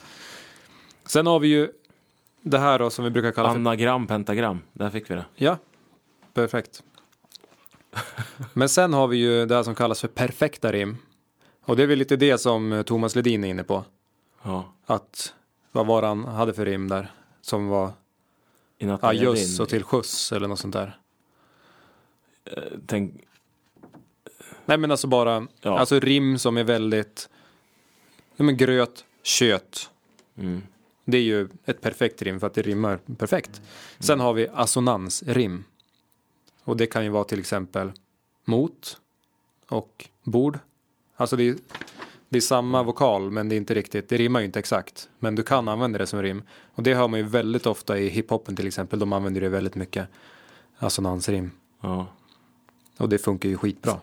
S2: Sen har vi ju det här då som vi brukar kalla för
S1: Anagram, pentagram. Där fick vi det.
S2: Ja, perfekt. Men sen har vi ju det här som kallas för perfekta rim. Och det är väl lite det som eh, Thomas Ledin är inne på.
S1: Ja.
S2: Att vad var han hade för rim där? som var
S1: din-
S2: och till skjuts eller något sånt där.
S1: eh, Tänk,
S2: Nej men alltså bara,
S1: Ja.
S2: alltså rim som är väldigt, ja men gröt, kött.
S1: mm.
S2: Det är ju ett perfekt rim för att det rimmar perfekt. Sen har vi assonansrim. Och det kan ju vara till exempel mot och bord. Alltså det är, det är samma vokal men det är inte riktigt, det rimmar ju inte exakt. Men du kan använda det som rim. Och det hör man ju väldigt ofta i hiphopen till exempel. De använder det väldigt mycket. Assonansrim.
S1: ja.
S2: Och det funkar ju skitbra.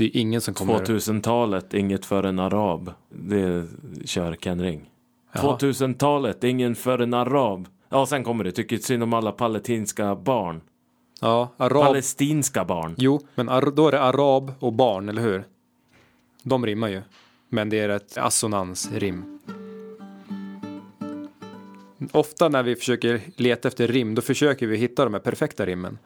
S2: Det är ingen som kommer...
S1: 2000-talet, inget för en arab. Det kör Ken Ring.
S2: Jaha.
S1: 2000-talet, ingen för en arab. Ja, sen kommer det. Tycker synd om alla palestinska barn.
S2: Ja, arab...
S1: Palestinska barn.
S2: Jo, men då är det arab och barn, eller hur? De rimmar ju. Men det är ett assonansrim. Ofta när vi försöker leta efter rim, då försöker vi hitta de här perfekta rimmen.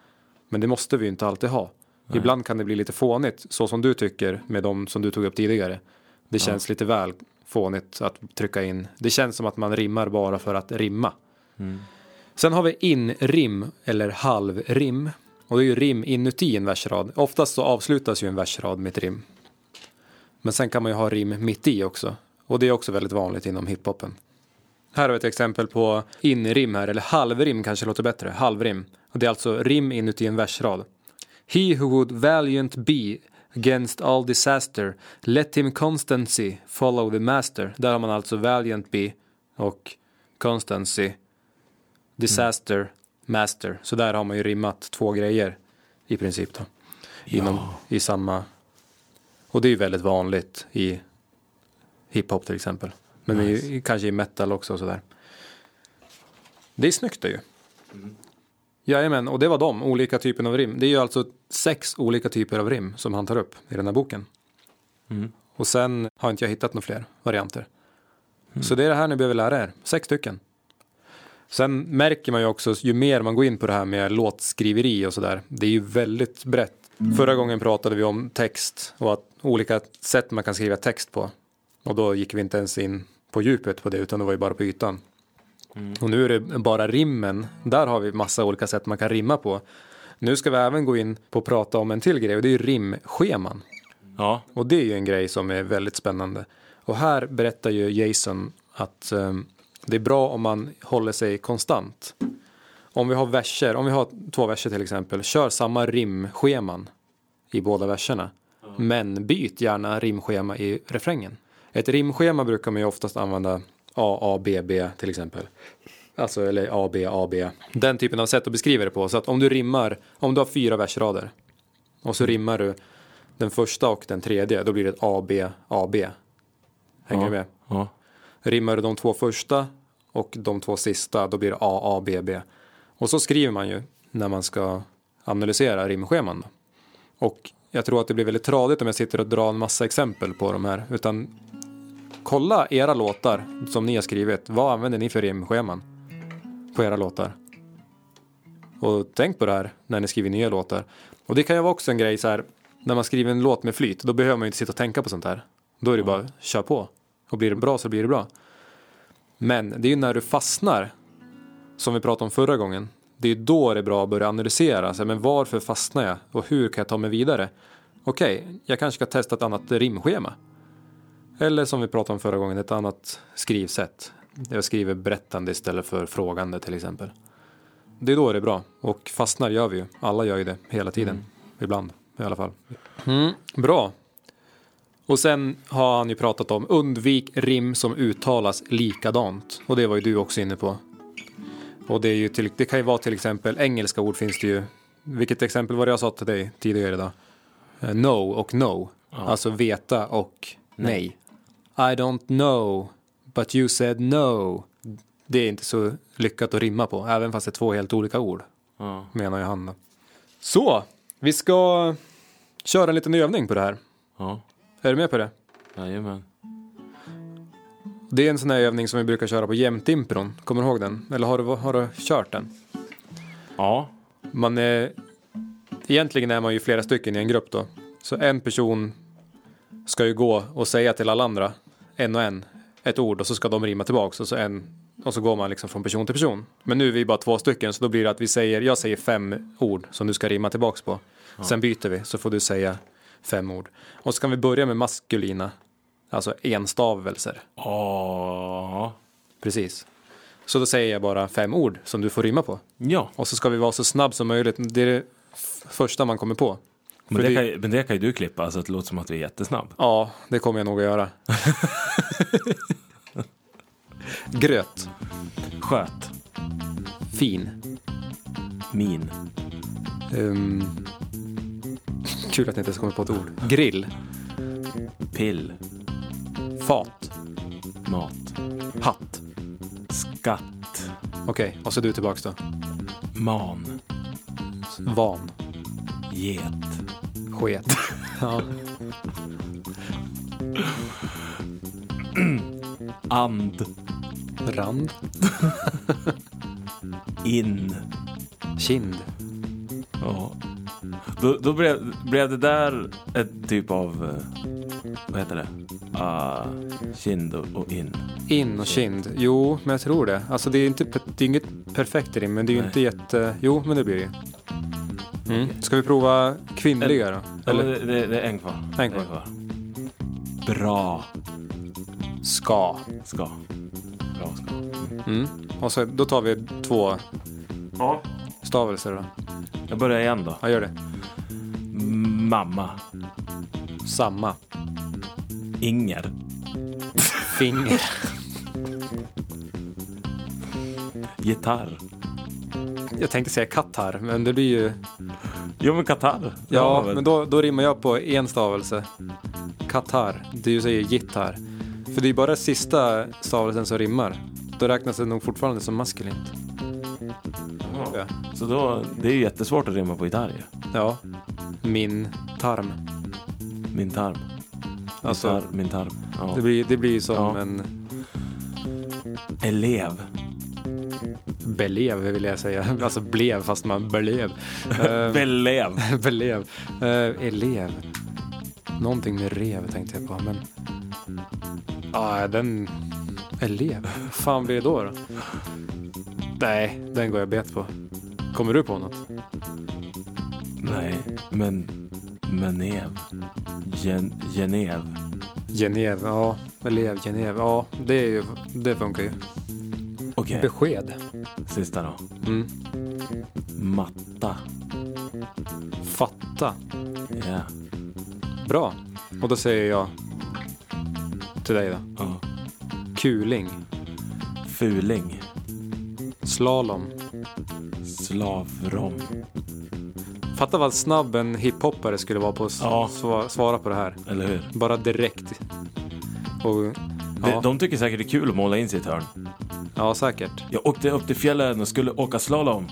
S2: Men det måste vi ju inte alltid ha. Ibland kan det bli lite fånigt, så som du tycker med de som du tog upp tidigare. Det känns lite väl fånigt att trycka in. Det känns som att man rimmar bara för att rimma. Sen har vi inrim eller halvrim. Och det är ju rim inuti en versrad. Oftast så avslutas ju en versrad med ett rim. Men sen kan man ju ha rim mitt i också. Och det är också väldigt vanligt inom hiphopen. Här har vi ett exempel på inrim här, eller halvrim kanske låter bättre. Halvrim. Och det är alltså rim inuti en versrad. He who would valiant be against all disaster, let him constancy follow the master. Där har man alltså valiant be och constancy, disaster, master. Så där har man ju rimmat två grejer i princip då. Inom, I samma... Och det är ju väldigt vanligt i hiphop till exempel. Men
S1: Nice.
S2: i, kanske i metal också och sådär. Det är snyggt det ju. Jajamän, och det var de olika typerna av rim. Det är ju alltså sex olika typer av rim som han tar upp i den här boken.
S1: Mm.
S2: Och sen har inte jag hittat några fler varianter. Så det är det här ni behöver lära er, sex stycken. Sen märker man ju också, ju mer man går in på det här med låtskriveri och sådär, det är ju väldigt brett. Förra gången pratade vi om text och att olika sätt man kan skriva text på. Och då gick vi inte ens in på djupet på det, utan det var ju bara på ytan. Och nu är det bara rimmen, där har vi massa olika sätt man kan rimma på. Nu ska vi även gå in på att prata om en till grej och det är rimscheman.
S1: Ja,
S2: Och det är ju en grej som är väldigt spännande. Och här berättar ju Jason att ehm, det är bra om man håller sig konstant. Om vi har verser, om vi har två verser till exempel, kör samma rimscheman i båda verserna. Men byt gärna rimschema i refrängen. Ett rimschema brukar man ju oftast använda A, A, B, B till exempel. Alltså, eller A, B, A, B. Den typen av sätt att beskriva det på. Så att om du rimmar, om du har fyra versrader och så rimmar du den första och den tredje, då blir det ett A, B, A, B. Hänger
S1: Ja.
S2: du med?
S1: ja.
S2: Rimmar du de två första och de två sista, då blir det A, A, B, B. Och så skriver man ju när man ska analysera rimscheman. Och jag tror att det blir väldigt tradigt om jag sitter och drar en massa exempel på de här. Utan kolla era låtar som ni har skrivit. Vad använder ni för rimscheman på era låtar? Och tänk på det här när ni skriver nya låtar. Och det kan ju vara också en grej så här. När man skriver en låt med flyt, då behöver man ju inte sitta och tänka på sånt här. Då är det bara kör på. Och blir det bra så blir det bra. Men det är ju när du fastnar, som vi pratade om förra gången. Det är ju då det är bra att börja analysera. Så här, men varför fastnar jag? Och hur kan jag ta mig vidare? Okej, jag kanske ska testa ett annat rimschema. Eller som vi pratade om förra gången, ett annat skrivsätt. Jag skriver berättande istället för frågande till exempel. Det är då det är bra. Och fastnar gör vi ju. Alla gör ju det hela tiden. Ibland i alla fall. Mm, bra. Och sen har han ju pratat om undvik rim som uttalas likadant. Och det var ju du också inne på. Och det, är ju till, det kan ju vara till exempel engelska ord finns det ju. Vilket exempel var det jag sa till dig tidigare idag? Eh, No och no. Alltså veta och nej. I don't know, but you said no. Det är inte så lyckat att rimma på, även fast det är två helt olika ord,
S1: ja.
S2: menar ju han. Då. Så, vi ska köra en liten övning på det här.
S1: ja.
S2: Är du med på det?
S1: Jajamän.
S2: Det är en sån här övning som vi brukar köra på jämtimpron. Kommer du ihåg den? Eller har du, har du kört den?
S1: Ja.
S2: Man är, egentligen är man ju flera stycken i en grupp då. Så en person ska ju gå och säga till alla andra, en och en, ett ord och så ska de rimma tillbaks och så en Och så går man liksom från person till person. Men nu är vi bara två stycken så då blir det att vi säger, jag säger fem ord som du ska rimma tillbaks på. Sen byter vi så får du säga fem ord. Och så kan vi börja med maskulina, alltså enstavelser.
S1: Åh.
S2: Precis. Så då säger jag bara fem ord som du får rimma på.
S1: Ja,
S2: Och så ska vi vara så snabb som möjligt. Det är det första man kommer på.
S1: Men det,
S2: det-
S1: kan, ju- men det kan ju du klippa så att det låter som att vi är jättesnabb.
S2: Ja, det kommer jag nog att göra. Gröt.
S1: Sköt.
S2: Fin.
S1: Min.
S2: Ehm, kul att jag inte ens kommer på ett ord. Grill.
S1: Pill.
S2: Fat.
S1: Mat.
S2: Hatt.
S1: Skatt.
S2: Okej, och så du tillbaks då.
S1: Man.
S2: Van.
S1: Get.
S2: Sket. ja.
S1: And.
S2: Rand.
S1: In.
S2: Kind.
S1: Ja. Då, då blev, blev det där ett typ av, eh, vad heter det? Ah, kind och, och in.
S2: In och kind. Jo, men jag tror det. Alltså det är, inte, pe- det är inget perfekt rim, men det är ju
S1: Nej.
S2: inte jätte... Jo, men det blir det. Mm. Ska vi prova kvinnliga då?
S1: Eller
S2: Eller
S1: det, det, det är en kvar.
S2: En kvar.
S1: Bra.
S2: ska?
S1: Ska. Bra ska.
S2: Mm. Och så, då tar vi två
S1: Ja.
S2: stavelser då.
S1: Jag börjar igen då.
S2: Ja, gör det.
S1: Mamma.
S2: Samma.
S1: Inger.
S2: Finger.
S1: Gitarr.
S2: Jag tänkte säga kattar, men det blir ju...
S1: Jo men katarr.
S2: Ja, men då, då rimmar jag på en stavelse. Katar. Du säger gitarr. För det är bara sista stavelsen som rimmar. Då räknas det nog fortfarande som maskulint. Ja.
S1: Så då, det är ju jättesvårt att rimma på gitarr ju.
S2: ja. Min tarm.
S1: Min tarm.
S2: Alltså,
S1: Gitarr, min tarm. Ja.
S2: det blir, det blir som
S1: Ja.
S2: en
S1: Elev.
S2: Belev vill jag säga. Alltså blev fast man belev. Eh,
S1: Belev.
S2: belev. Eh, elev. Någonting med rev tänkte jag på, men... Ja, den... Elev? Fan blir det då, då? Nej, den går jag bet på. Kommer du på något?
S1: Nej, men Menev. Gen, Genev.
S2: Genev, ja. Elev, Genev, ja. Det, är ju, det funkar ju.
S1: Okej,
S2: Besked.
S1: sista då.
S2: Mm.
S1: Matta.
S2: Fatta.
S1: Ja.
S2: Bra. Och då säger jag till dig då.
S1: ja.
S2: Kuling.
S1: Fuling.
S2: Slalom.
S1: Slavrom.
S2: Fatta vad snabb en hiphoppare skulle vara på att s-
S1: Ja.
S2: sva- svara på det här.
S1: Eller hur?
S2: Bara direkt. Och,
S1: De,
S2: ja,
S1: de tycker säkert det är kul att måla in sitt hörn.
S2: ja, säkert.
S1: Jag åkte upp till fjällen och skulle åka slalom.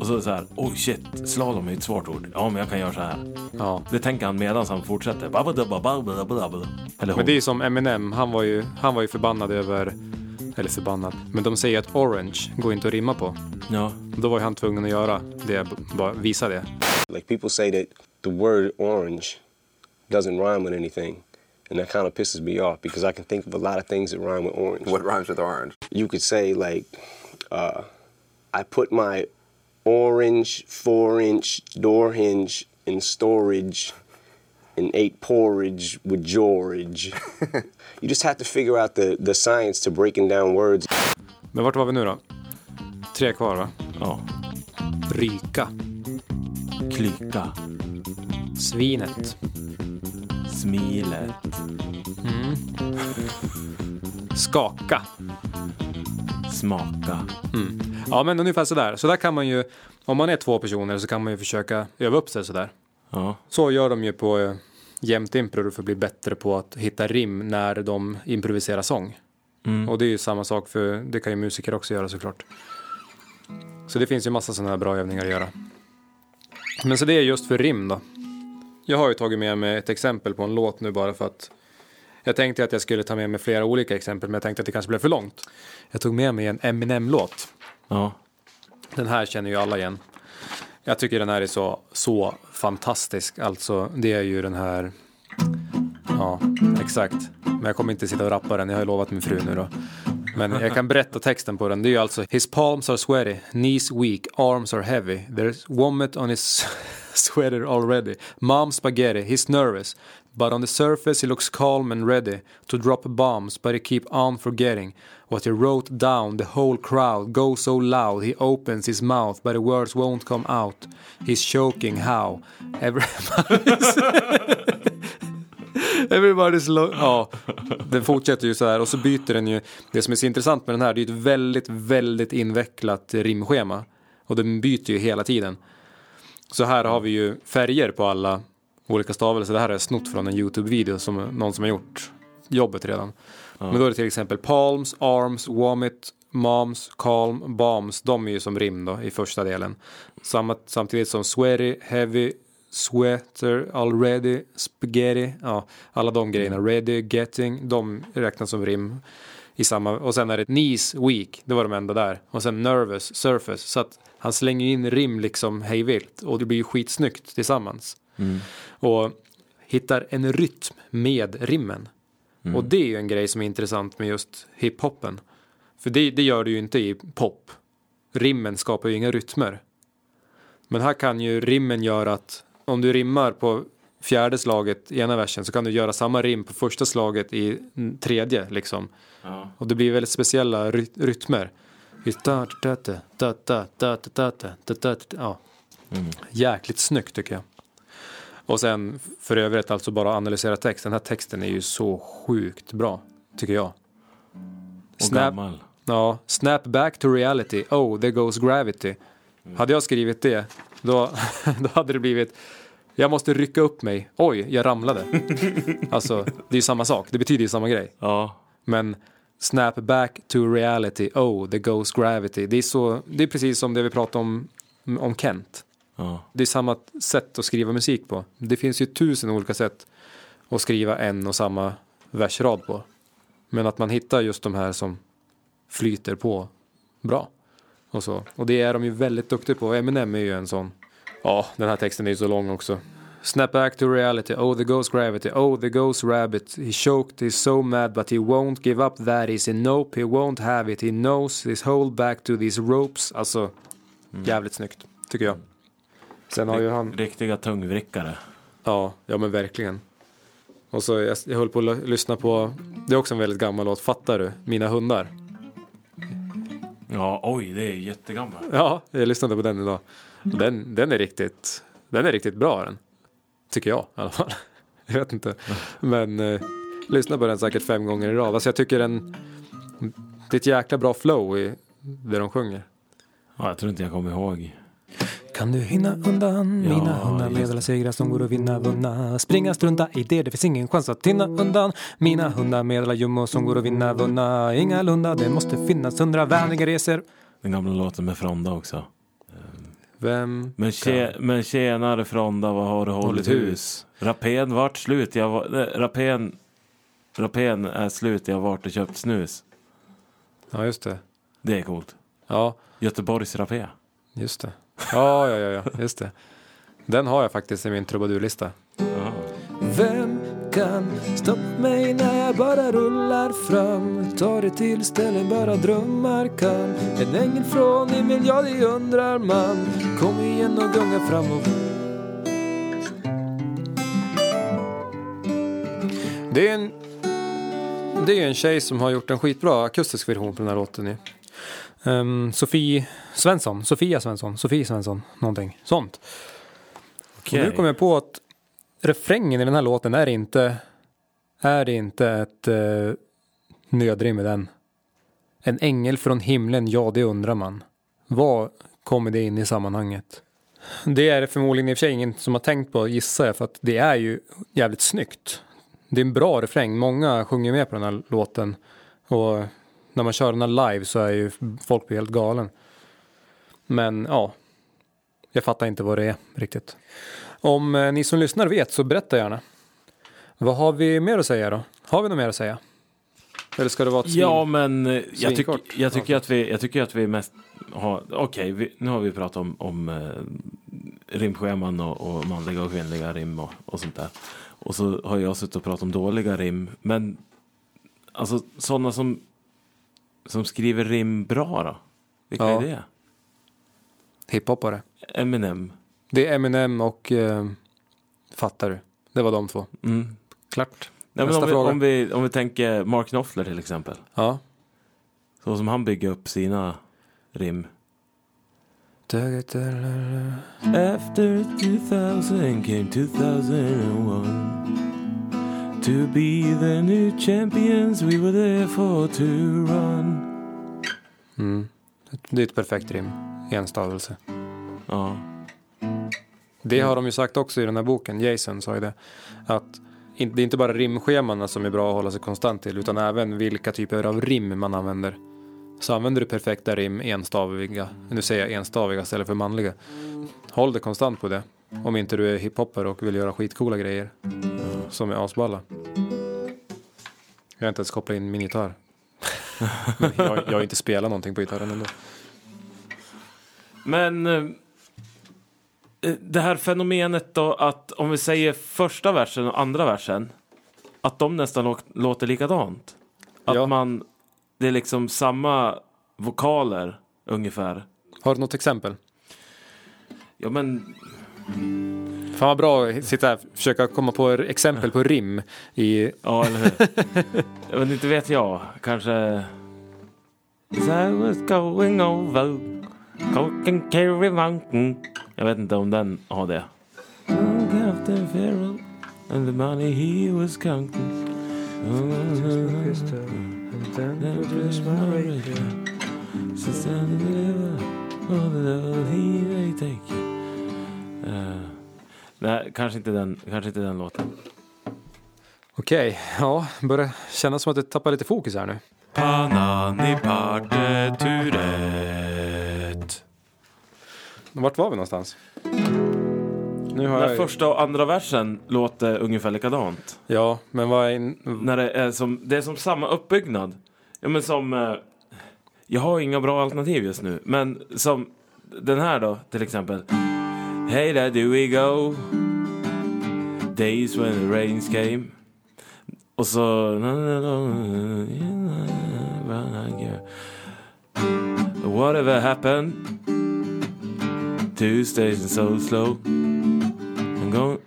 S1: Och så är det så här, oh shit, slalom är ett svårt ord. Ja, men jag kan göra så här.
S2: Ja.
S1: Det tänker han medan han fortsätter.
S2: Men det är ju som Eminem, han var ju, han var ju förbannad över, eller förbannad, men de säger att orange går inte att rimma på.
S1: Ja,
S2: Då var ju han tvungen att göra det, bara visa det.
S3: Like people say that the word orange doesn't rhyme with anything. And that kind of pisses me off because I can think of a lot of things that rhyme with orange.
S4: What rhymes with orange?
S3: You could say like, uh, I put my orange four inch door hinge in storage and ate porridge with George. you just have to figure out the, the science to breaking down words.
S2: Men vart var vi nu då? Tre kvar va?
S1: ja.
S2: Ryka.
S1: Klyka.
S2: Svinet.
S1: Smilet.
S2: Skaka.
S1: Smaka.
S2: Ja men ungefär sådär. Så där kan man ju, om man är två personer så kan man ju försöka öva upp sig sådär.
S1: Ja.
S2: Så gör de ju på eh, jämt impro för att bli bättre på att hitta rim när de improviserar sång. Och det är ju samma sak för det kan ju musiker också göra såklart. Så det finns ju massa sådana här bra övningar att göra. Men så det är just för rim då. Jag har ju tagit med mig ett exempel på en låt nu bara för att jag tänkte att jag skulle ta med mig flera olika exempel men jag tänkte att det kanske blev för långt. Jag tog med mig en Eminem-låt.
S1: Ja.
S2: Den här känner ju alla igen. Jag tycker den här är så, så fantastisk. Alltså, det är ju den här... Ja, exakt. Men jag kommer inte sitta och rappa den. Jag har ju lovat min fru nu då. Men jag kan berätta texten på den. Det är ju alltså His palms are sweaty, knees weak, arms are heavy. There's vomit on his sweater already. Mom spaghetti, he's nervous. But on the surface he looks calm and ready to drop bombs, but he keep on forgetting what he wrote down. The whole crowd goes so loud, he opens his mouth, but the words won't come out. He's choking how? Everybody's... Everybody's lo- ja, den fortsätter ju så här och så byter den ju. Det som är så intressant med den här, det är ju ett väldigt, väldigt invecklat rimschema. Och den byter ju hela tiden. Så här har vi ju färger på alla olika stavelser. Det här är snott från en YouTube-video som någon som har gjort jobbet redan. Men då är det till exempel palms, arms, vomit, moms, calm, bombs. De är ju som rim då i första delen. Samma, samtidigt som sweaty, heavy, sweater, already, spaghetti. Ja, alla de grejerna. Ready, getting. De räknas som rim. I samma, och sen är det knees, weak. Det var de enda där. Och sen nervous, surface. Så att han slänger in rim liksom hejvilt. Och det blir ju skitsnyggt tillsammans. Och hittar en rytm med rimmen. Och det är ju en grej som är intressant med just hiphopen. För det, det gör det ju inte i pop. Rimmen skapar ju inga rytmer. Men här kan ju rimmen göra att om du rimmar på fjärde slaget i ena versen så kan du göra samma rim på första slaget i mm, tredje liksom. Och det blir väldigt speciella ry- rytmer. Ja. Jäkligt snyggt tycker jag. Och sen för övrigt alltså bara analysera text. Den här texten är ju så sjukt bra, tycker jag.
S1: Och gammal.
S2: Ja, snap back to reality. Oh, there goes gravity. Hade jag skrivit det, då, då hade det blivit jag måste rycka upp mig. Oj, jag ramlade. alltså, det är ju samma sak. Det betyder ju samma grej.
S1: Ja.
S2: Men snap back to reality. Oh, there goes gravity. Det är, så, det är precis som det vi pratade om, om Kent.
S1: ja.
S2: Det är samma sätt att skriva musik på. Det finns ju tusen olika sätt att skriva en och samma versrad på. Men att man hittar just de här som flyter på bra. Och, så. och det är de ju väldigt duktiga på. Eminem är ju en sån. Ja, den här texten är ju så lång också. Snap back to reality, oh there goes gravity, oh there goes rabbit. He choked, he's so mad but he won't give up that is a nope, he won't have it, he knows he's hold back to these ropes. Alltså, jävligt snyggt, tycker jag. Sen har ju han...
S1: Riktiga tungvrickare.
S2: Ja, ja men verkligen. Och så jag, jag höll på att lyssna på, det är också en väldigt gammal låt, Fattar du? Mina hundar.
S1: Ja, oj, det är jättegammalt.
S2: Ja, jag lyssnade på den idag. Den, den är riktigt, den är riktigt bra den. Tycker jag i alla fall. Jag vet inte. Men eh, lyssna på den säkert fem gånger i rad. Alltså jag tycker den, det är ett jäkla bra flow i det de sjunger.
S1: Ja, jag tror inte jag kommer ihåg.
S2: Kan du hinna undan
S1: Ja,
S2: mina hundar med alla segrar som går att vinna vunna Springa strunta i det, det finns ingen chans att hinna undan Mina hundar med alla jummo som går att vinna vunna Ingalunda, det måste finnas hundra vänliga resor
S1: Den gamla låten med Fronda också.
S2: Vem
S1: Men, tje, men tjenare Fronda, vad har du hållit
S2: Hållit
S1: hus?
S2: hus?
S1: Rapén vart slut, jag var, nej, rapén är slut, jag har varit och köpt snus.
S2: Ja just det
S1: Det är coolt.
S2: Ja,
S1: Göteborgs rapé.
S2: just det Ja, ja, ja, ja, just det Den har jag faktiskt i min trubadurlista
S1: Ja.
S2: Vem kan stoppa mig när jag bara rullar fram? Tar det till ställen bara drömmar kan. En ängel från himmel, ja det undrar man. Kom igen och gunga framåt. Det är en Det är en tjej som har gjort en skitbra akustisk version på den här låten ju. Um, Sofie Svensson, Sofia Svensson, Sofie Svensson, någonting sånt. Och nu kom jag på att refrängen i den här låten är inte är inte ett eh, nödrim i den. En ängel från himlen, ja det undrar man. Vad kommer det in i sammanhanget? Det är det förmodligen i och för sig ingen som har tänkt på gissar jag för att det är ju jävligt snyggt. Det är en bra refräng, många sjunger med på den här låten. Och när man kör den här live så är ju folk blir helt galen. Men ja, jag fattar inte vad det är riktigt. Om eh, ni som lyssnar vet så berätta gärna. Vad har vi mer att säga då? Har vi något mer att säga? Eller ska det vara ett svin?
S1: Ja, men eh, jag, tyck, jag, tycker att vi, jag tycker att vi mest har... Okej, vi- nu har vi pratat om, om eh, rimscheman och, och manliga och kvinnliga rim och, och sånt där. Och så har jag suttit och pratat om dåliga rim. Men alltså sådana som som skriver rim bra då? Vilka
S2: Ja.
S1: är det?
S2: Hiphoppare.
S1: Eminem.
S2: Det är Eminem och eh, Fattar du? Det var de två.
S1: Mm.
S2: Klart.
S1: Nej,
S2: Nästa
S1: om, vi,
S2: fråga.
S1: om, vi, om vi tänker Mark Knopfler till exempel.
S2: Ja.
S1: Så som han bygger upp sina rim. After 2000 came 2001 To be the new champions we were there for to run
S2: Mm. Det är ett perfekt rim. Enstavelse.
S1: Ja,
S2: Det har de ju sagt också i den här boken, Jason sa ju det, att det är inte bara rimschemana som är bra att hålla sig konstant till, utan även vilka typer av rim man använder. Så använder du perfekta rim, enstaviga, nu säger jag enstaviga istället för manliga, håll dig konstant på det. Om inte du är hiphoppare och vill göra skitcoola grejer som är asballa. Jag har inte ens kopplat in min gitarr. Men jag, jag har inte spelat någonting på gitarren ändå.
S1: Men eh, det här fenomenet då att om vi säger första versen och andra versen att de nästan lå- låter likadant. Att
S2: Ja.
S1: man, det är liksom samma vokaler ungefär.
S2: Har du något exempel?
S1: Ja men,
S2: Fan vad bra att sitta här och försöka komma på exempel på rim i...
S1: ja eller hur. Vet inte vet jag, kanske... As I was going over Coke Carry Mountain Jag vet inte om den har det. Captain Farrell and the money he was counting Eh, Nej, kanske inte den, kanske inte den låten.
S2: Okej, ja, börjar kännas som att du tappar lite fokus här nu.
S1: Panani partituret.
S2: Vart var vi någonstans? Nu har
S1: När
S2: jag...
S1: första och andra versen låter ungefär likadant.
S2: Ja, men vad är... In...
S1: När det är som, det är som samma uppbyggnad. Ja men som, eh, jag har inga bra alternativ just nu. Men som den här då till exempel. Hey there do we go. Days when the rains came. Och så... Whatever happened to stations so slow. I'm going...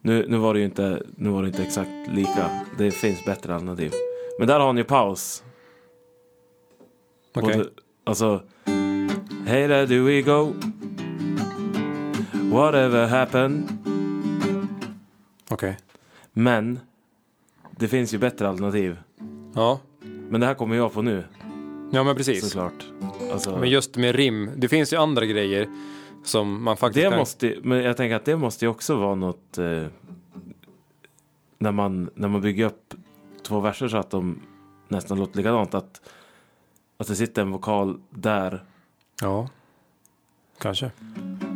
S1: Nu, nu, var det ju inte, nu var det inte exakt lika. Det finns bättre alternativ. Men där har ni paus.
S2: Okej.
S1: Både- Alltså... Hey there do we go. Whatever happened.
S2: Okej.
S1: Men. Det finns ju bättre alternativ.
S2: Ja.
S1: Men det här kommer jag på nu.
S2: ja, men precis.
S1: Såklart. Alltså,
S2: Men just med rim, det finns ju andra grejer som man faktiskt
S1: det
S2: kan...
S1: måste, men jag tänker att det måste ju också vara något. Eh, när, man, när man bygger upp två verser så att de nästan låter likadant. Att, att det sitter en vokal där.
S2: Ja, kanske.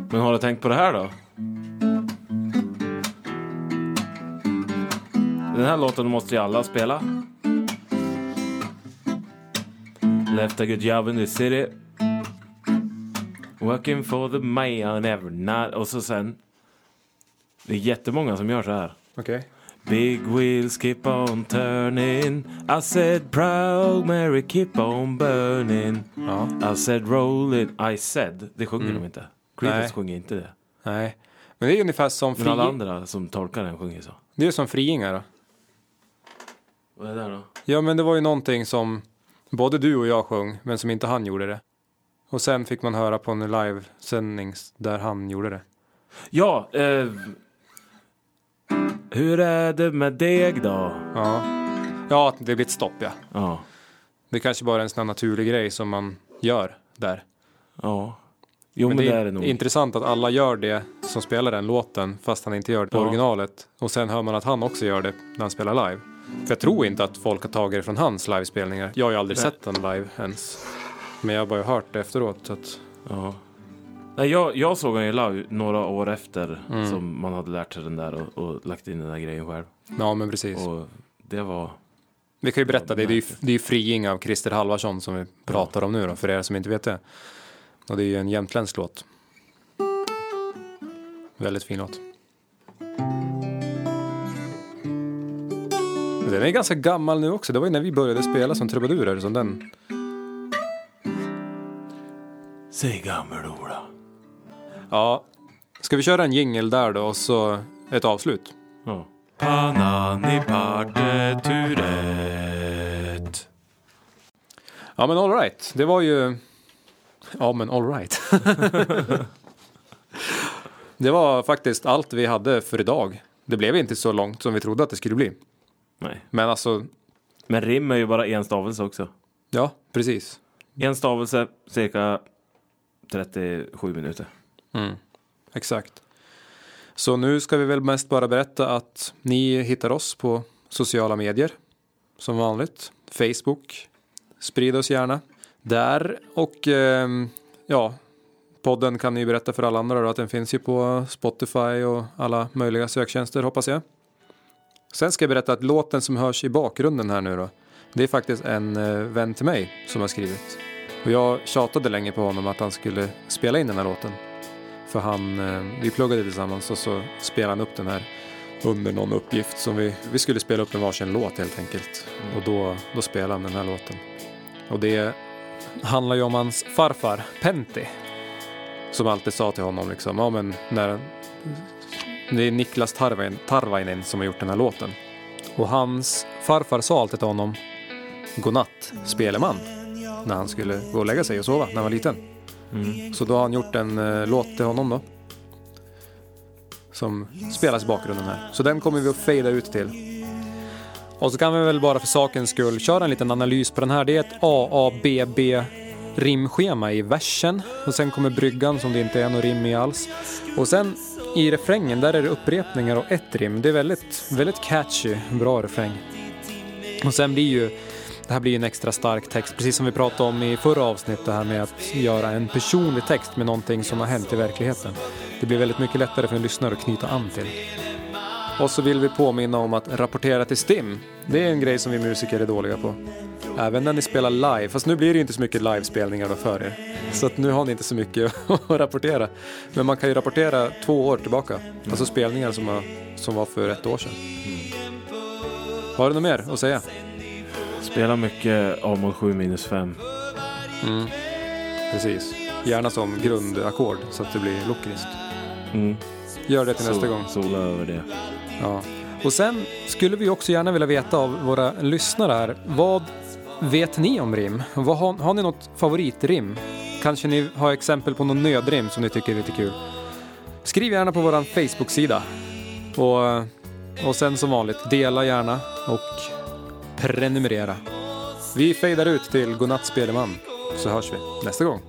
S1: Men har du tänkt på det här då? Den här låten måste ju alla spela. Left a good job in the city. Working for the mayor every night. Och så sen. Det är jättemånga som gör så här.
S2: Okej.
S1: Big wheels keep on turning. I said proud Mary keep on burning.
S2: Ja.
S1: I said roll it. I said. Det sjunger de inte. Creedence sjunger inte det.
S2: Nej. Men det är ungefär som
S1: Men alla
S2: fri...
S1: andra som tolkar den sjunger så.
S2: Det är som friingar då.
S1: Vad är det då?
S2: Ja, men det var ju någonting som både du och jag sjöng, men som inte han gjorde det. Och sen fick man höra på en livesändning där han gjorde det.
S1: Ja, eh, hur är det med deg då?
S2: Ja. Ja, det blir ett stopp ja.
S1: Ja,
S2: Det är kanske bara är en sån här naturlig grej som man gör där.
S1: ja. Jo men,
S2: men
S1: det
S2: det
S1: är det nog.
S2: intressant att alla gör det som spelar den låten fast han inte gör det på
S1: Ja.
S2: originalet. Och sen hör man att han också gör det när han spelar live. För jag tror inte att folk har tagit det från hans livespelningar. Jag har ju aldrig
S1: Nej.
S2: sett den live ens. Men jag har bara hört det efteråt. Så att,
S1: Ja. Nej, jag, jag såg den ju live några år efter
S2: Mm.
S1: som man hade lärt sig den där och, och lagt in den där grejen själv.
S2: ja, men precis.
S1: Och det var...
S2: Vi kan ju berätta det. Det är ju, det är Friing av Christer Halvarsson som vi pratar om nu då, för er som inte vet det. Och det är ju en jämtländsk låt. Väldigt fin låt. Den är ganska gammal nu också. Det var ju när vi började spela som trubadurer som den.
S1: Säg gammel-Ola.
S2: Ja. Ska vi köra en jingle där då och så ett avslut?
S1: Ja. Panani partituret.
S2: Ja men alright. Det var ju... Ja men alright. det var faktiskt allt vi hade för idag. Det blev inte så långt som vi trodde att det skulle bli.
S1: Nej.
S2: Men alltså,
S1: Men rim är ju bara en stavelse också.
S2: ja precis.
S1: En stavelse, cirka 37 minuter.
S2: Mm, exakt. Så nu ska vi väl mest bara berätta att ni hittar oss på sociala medier. Som vanligt. Facebook. Sprid oss gärna. Där och eh, ja, podden kan ni berätta för alla andra då, att den finns ju på Spotify och alla möjliga söktjänster hoppas jag. Sen ska jag berätta att låten som hörs i bakgrunden här nu då, det är faktiskt en eh, vän till mig som har skrivit. Och jag tjatade länge på honom att han skulle spela in den här låten. För han, eh, vi pluggade tillsammans och så spelade han upp den här under någon uppgift som vi, vi skulle spela upp en varsin låt helt enkelt. Och då, då spelade han den här låten. Och det handlar ju om hans farfar, Pentti. Som alltid sa till honom liksom, ja men när det är Niklas Tarvainen, Tarvainen som har gjort den här låten. Och hans farfar sa alltid till honom, godnatt speleman. När han skulle gå och lägga sig och sova när han var liten. Så då har han gjort en eh, låt till honom då. Som spelas i bakgrunden här. Så den kommer vi att fejda ut till. Och så kan vi väl bara för sakens skull köra en liten analys på den här. Det är ett AABB rimschema i versen. Och sen kommer bryggan som det inte är något rim i alls. Och sen i refrängen där är det upprepningar och ett rim. Det är väldigt, väldigt catchy, bra refräng. Och sen blir ju det här blir ju en extra stark text, precis som vi pratade om i förra avsnittet, det här med att göra en personlig text med någonting som har hänt i verkligheten. Det blir väldigt mycket lättare för en lyssnare att knyta an till. Och så vill vi påminna om att rapportera till STIM. Det är en grej som vi musiker är dåliga på. Även när ni spelar live, fast nu blir det ju inte så mycket livespelningar då för er. Så att nu har ni inte så mycket att rapportera. Men man kan ju rapportera två år tillbaka. Alltså spelningar som, har, som var för ett år sedan. Har du något mer att säga?
S1: Spela mycket A mod 7 minus 5.
S2: Mm. Precis. Gärna som grundackord så att det blir lockriskt.
S1: Mm.
S2: Gör det till nästa gång.
S1: Sola över det.
S2: Ja. Och sen skulle vi också gärna vilja veta av våra lyssnare här. Vad vet ni om rim? Vad har, har ni något favoritrim? Kanske ni har exempel på någon nödrim som ni tycker är lite kul? Skriv gärna på vår Facebook-sida. Och, och sen som vanligt, dela gärna och prenumerera. Vi fejdar ut till Godnatt Speleman så hörs vi nästa gång.